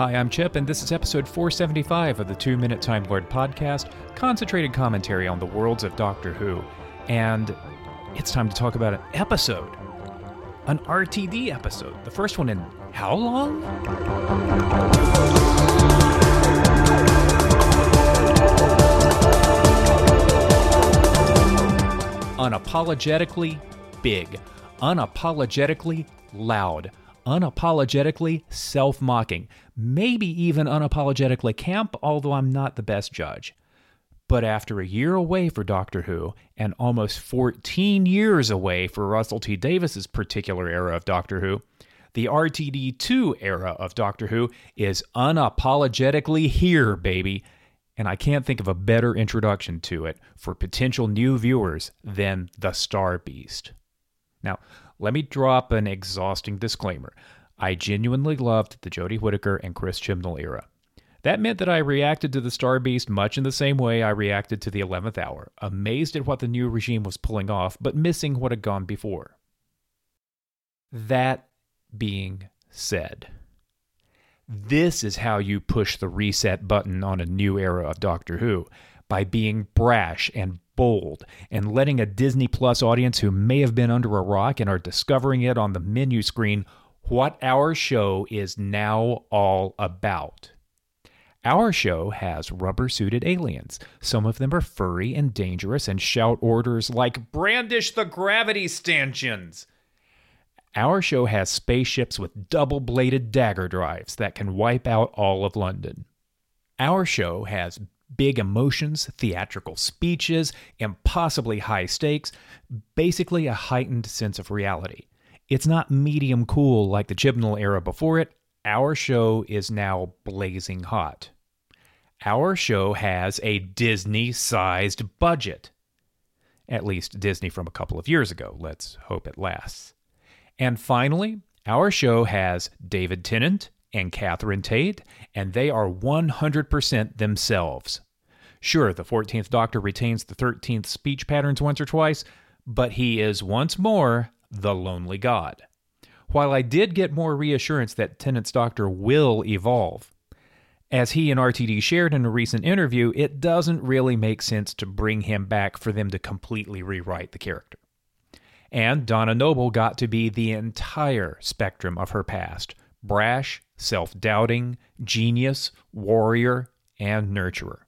Hi, I'm Chip, and this is episode 475 of the Two Minute Time Lord podcast, concentrated commentary on the worlds of Doctor Who. And it's time to talk about an episode, an RTD episode, the first one in how long? Unapologetically big, unapologetically loud, unapologetically self mocking, maybe even unapologetically camp, although I'm not the best judge. But after a year away for Doctor Who, and almost 14 years away for Russell T Davies's particular era of Doctor Who, the RTD2 era of Doctor Who is unapologetically here, baby. And I can't think of a better introduction to it for potential new viewers than The Star Beast. Now, let me drop an exhausting disclaimer. I genuinely loved the Jodie Whittaker and Chris Chibnall era. That meant that I reacted to the Star Beast much in the same way I reacted to the 11th hour, amazed at what the new regime was pulling off, but missing what had gone before. That being said, this is how you push the reset button on a new era of Doctor Who by being brash and bold and letting a Disney Plus audience who may have been under a rock and are discovering it on the menu screen what our show is now all about. Our show has rubber suited aliens. Some of them are furry and dangerous and shout orders like, Brandish the gravity stanchions! Our show has spaceships with double bladed dagger drives that can wipe out all of London. Our show has big emotions, theatrical speeches, impossibly high stakes, basically a heightened sense of reality. It's not medium cool like the Chibnall era before it. Our show is now blazing hot. Our show has a Disney sized budget. At least Disney from a couple of years ago. Let's hope it lasts. And finally, our show has David Tennant and Catherine Tate, and they are 100% themselves. Sure, the 14th Doctor retains the 13th speech patterns once or twice, but he is once more the lonely god. While I did get more reassurance that Tennant's Doctor will evolve, as he and RTD shared in a recent interview, it doesn't really make sense to bring him back for them to completely rewrite the character. And Donna Noble got to be the entire spectrum of her past brash, self doubting, genius, warrior, and nurturer.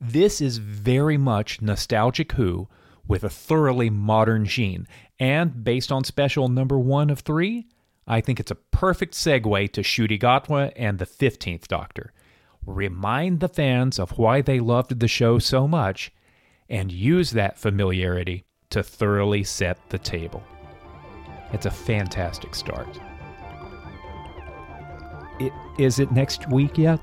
This is very much nostalgic Who with a thoroughly modern sheen, and based on special number one of three, I think it's a perfect segue to Ncuti Gatwa and the 15th Doctor. Remind the fans of why they loved the show so much, and use that familiarity to thoroughly set the table. It's a fantastic start. It, is it next week yet?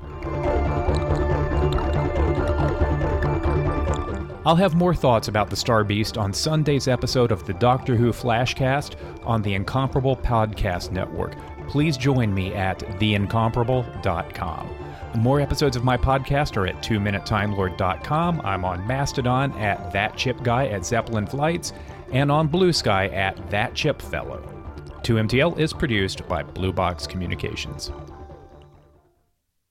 I'll have more thoughts about the Star Beast on Sunday's episode of the Doctor Who Flashcast on the Incomparable Podcast Network. Please join me at theincomparable.com. More episodes of my podcast are at 2minutetimelord.com. I'm on Mastodon at That Chip Guy at Zeppelin Flights and on Blue Sky at That Chip Fellow. 2MTL is produced by Blue Box Communications.